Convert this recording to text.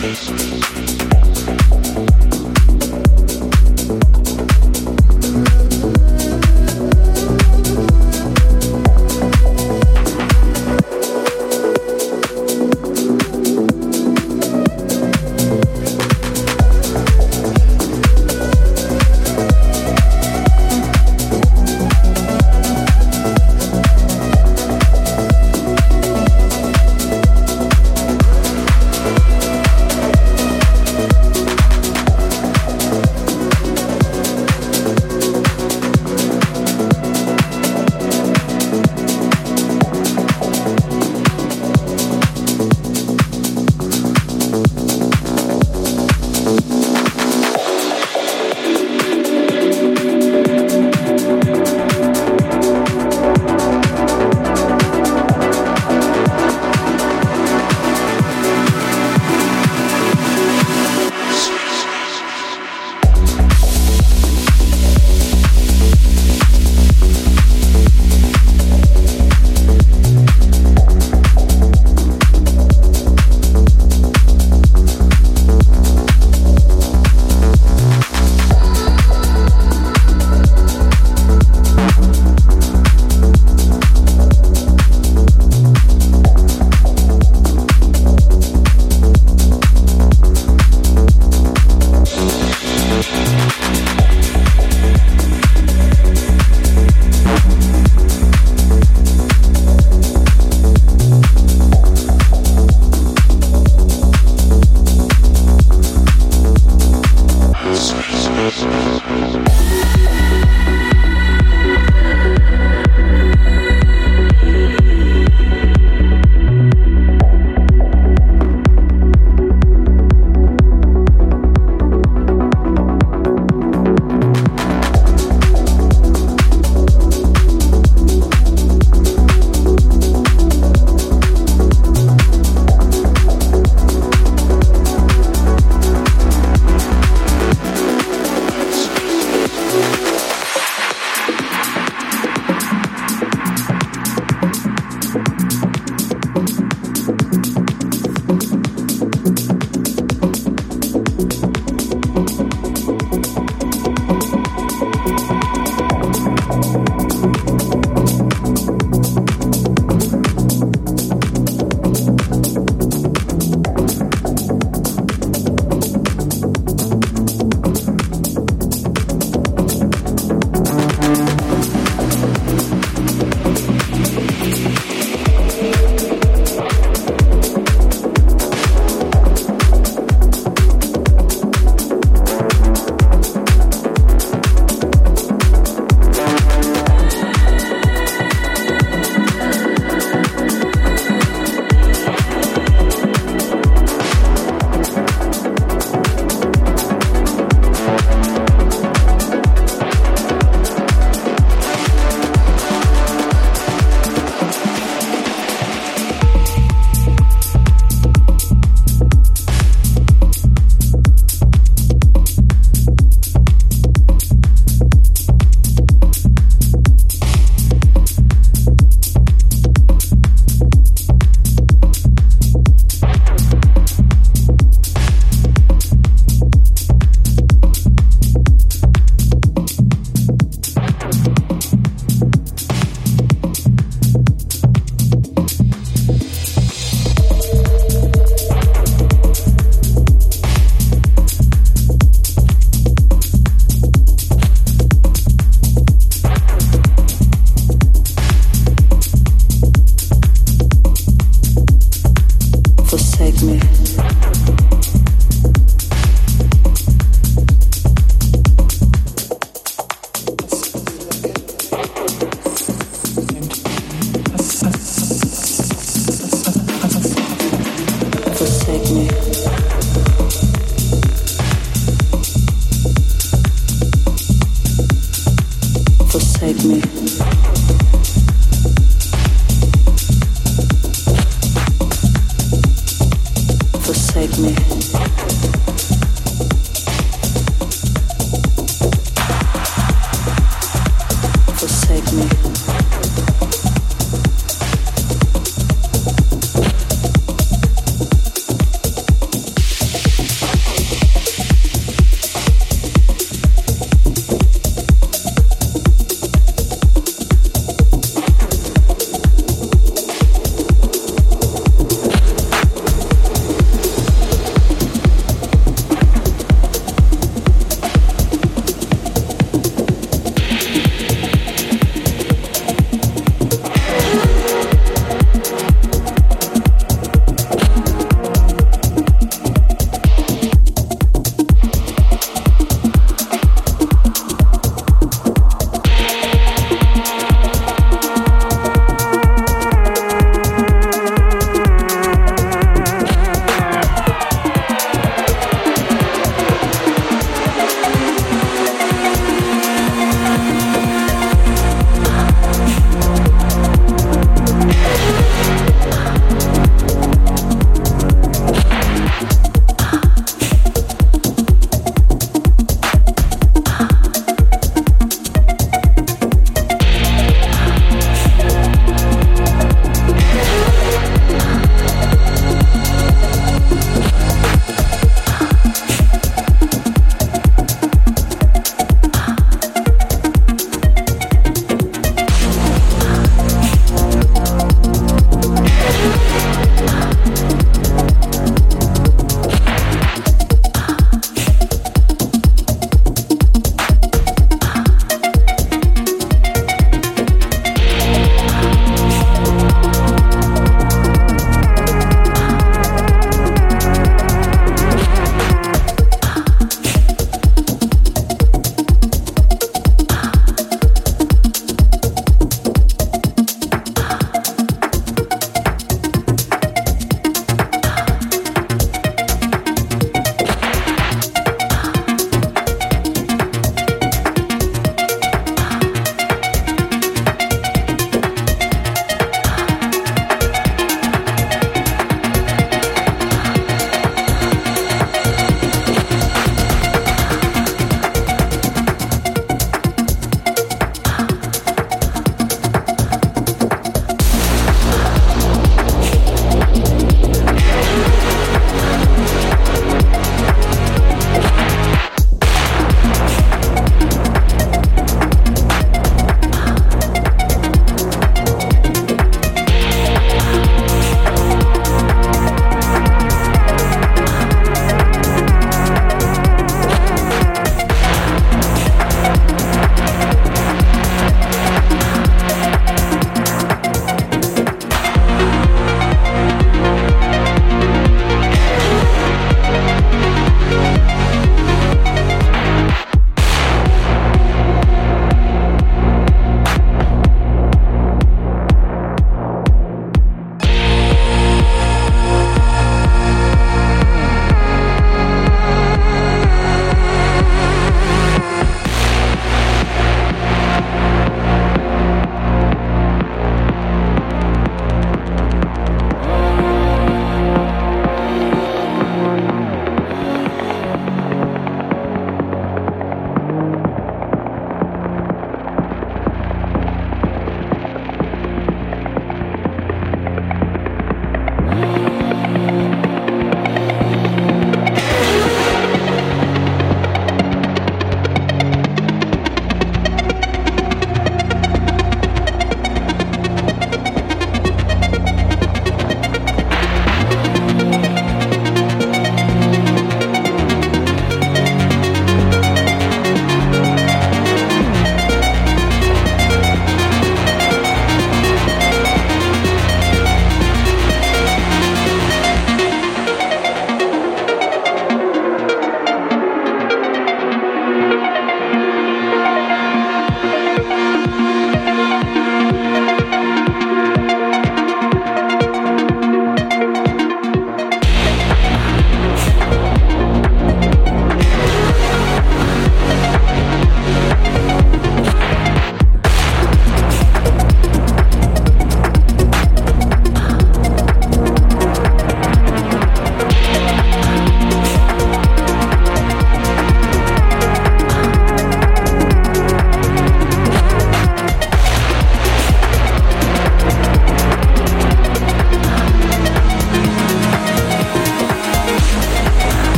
space.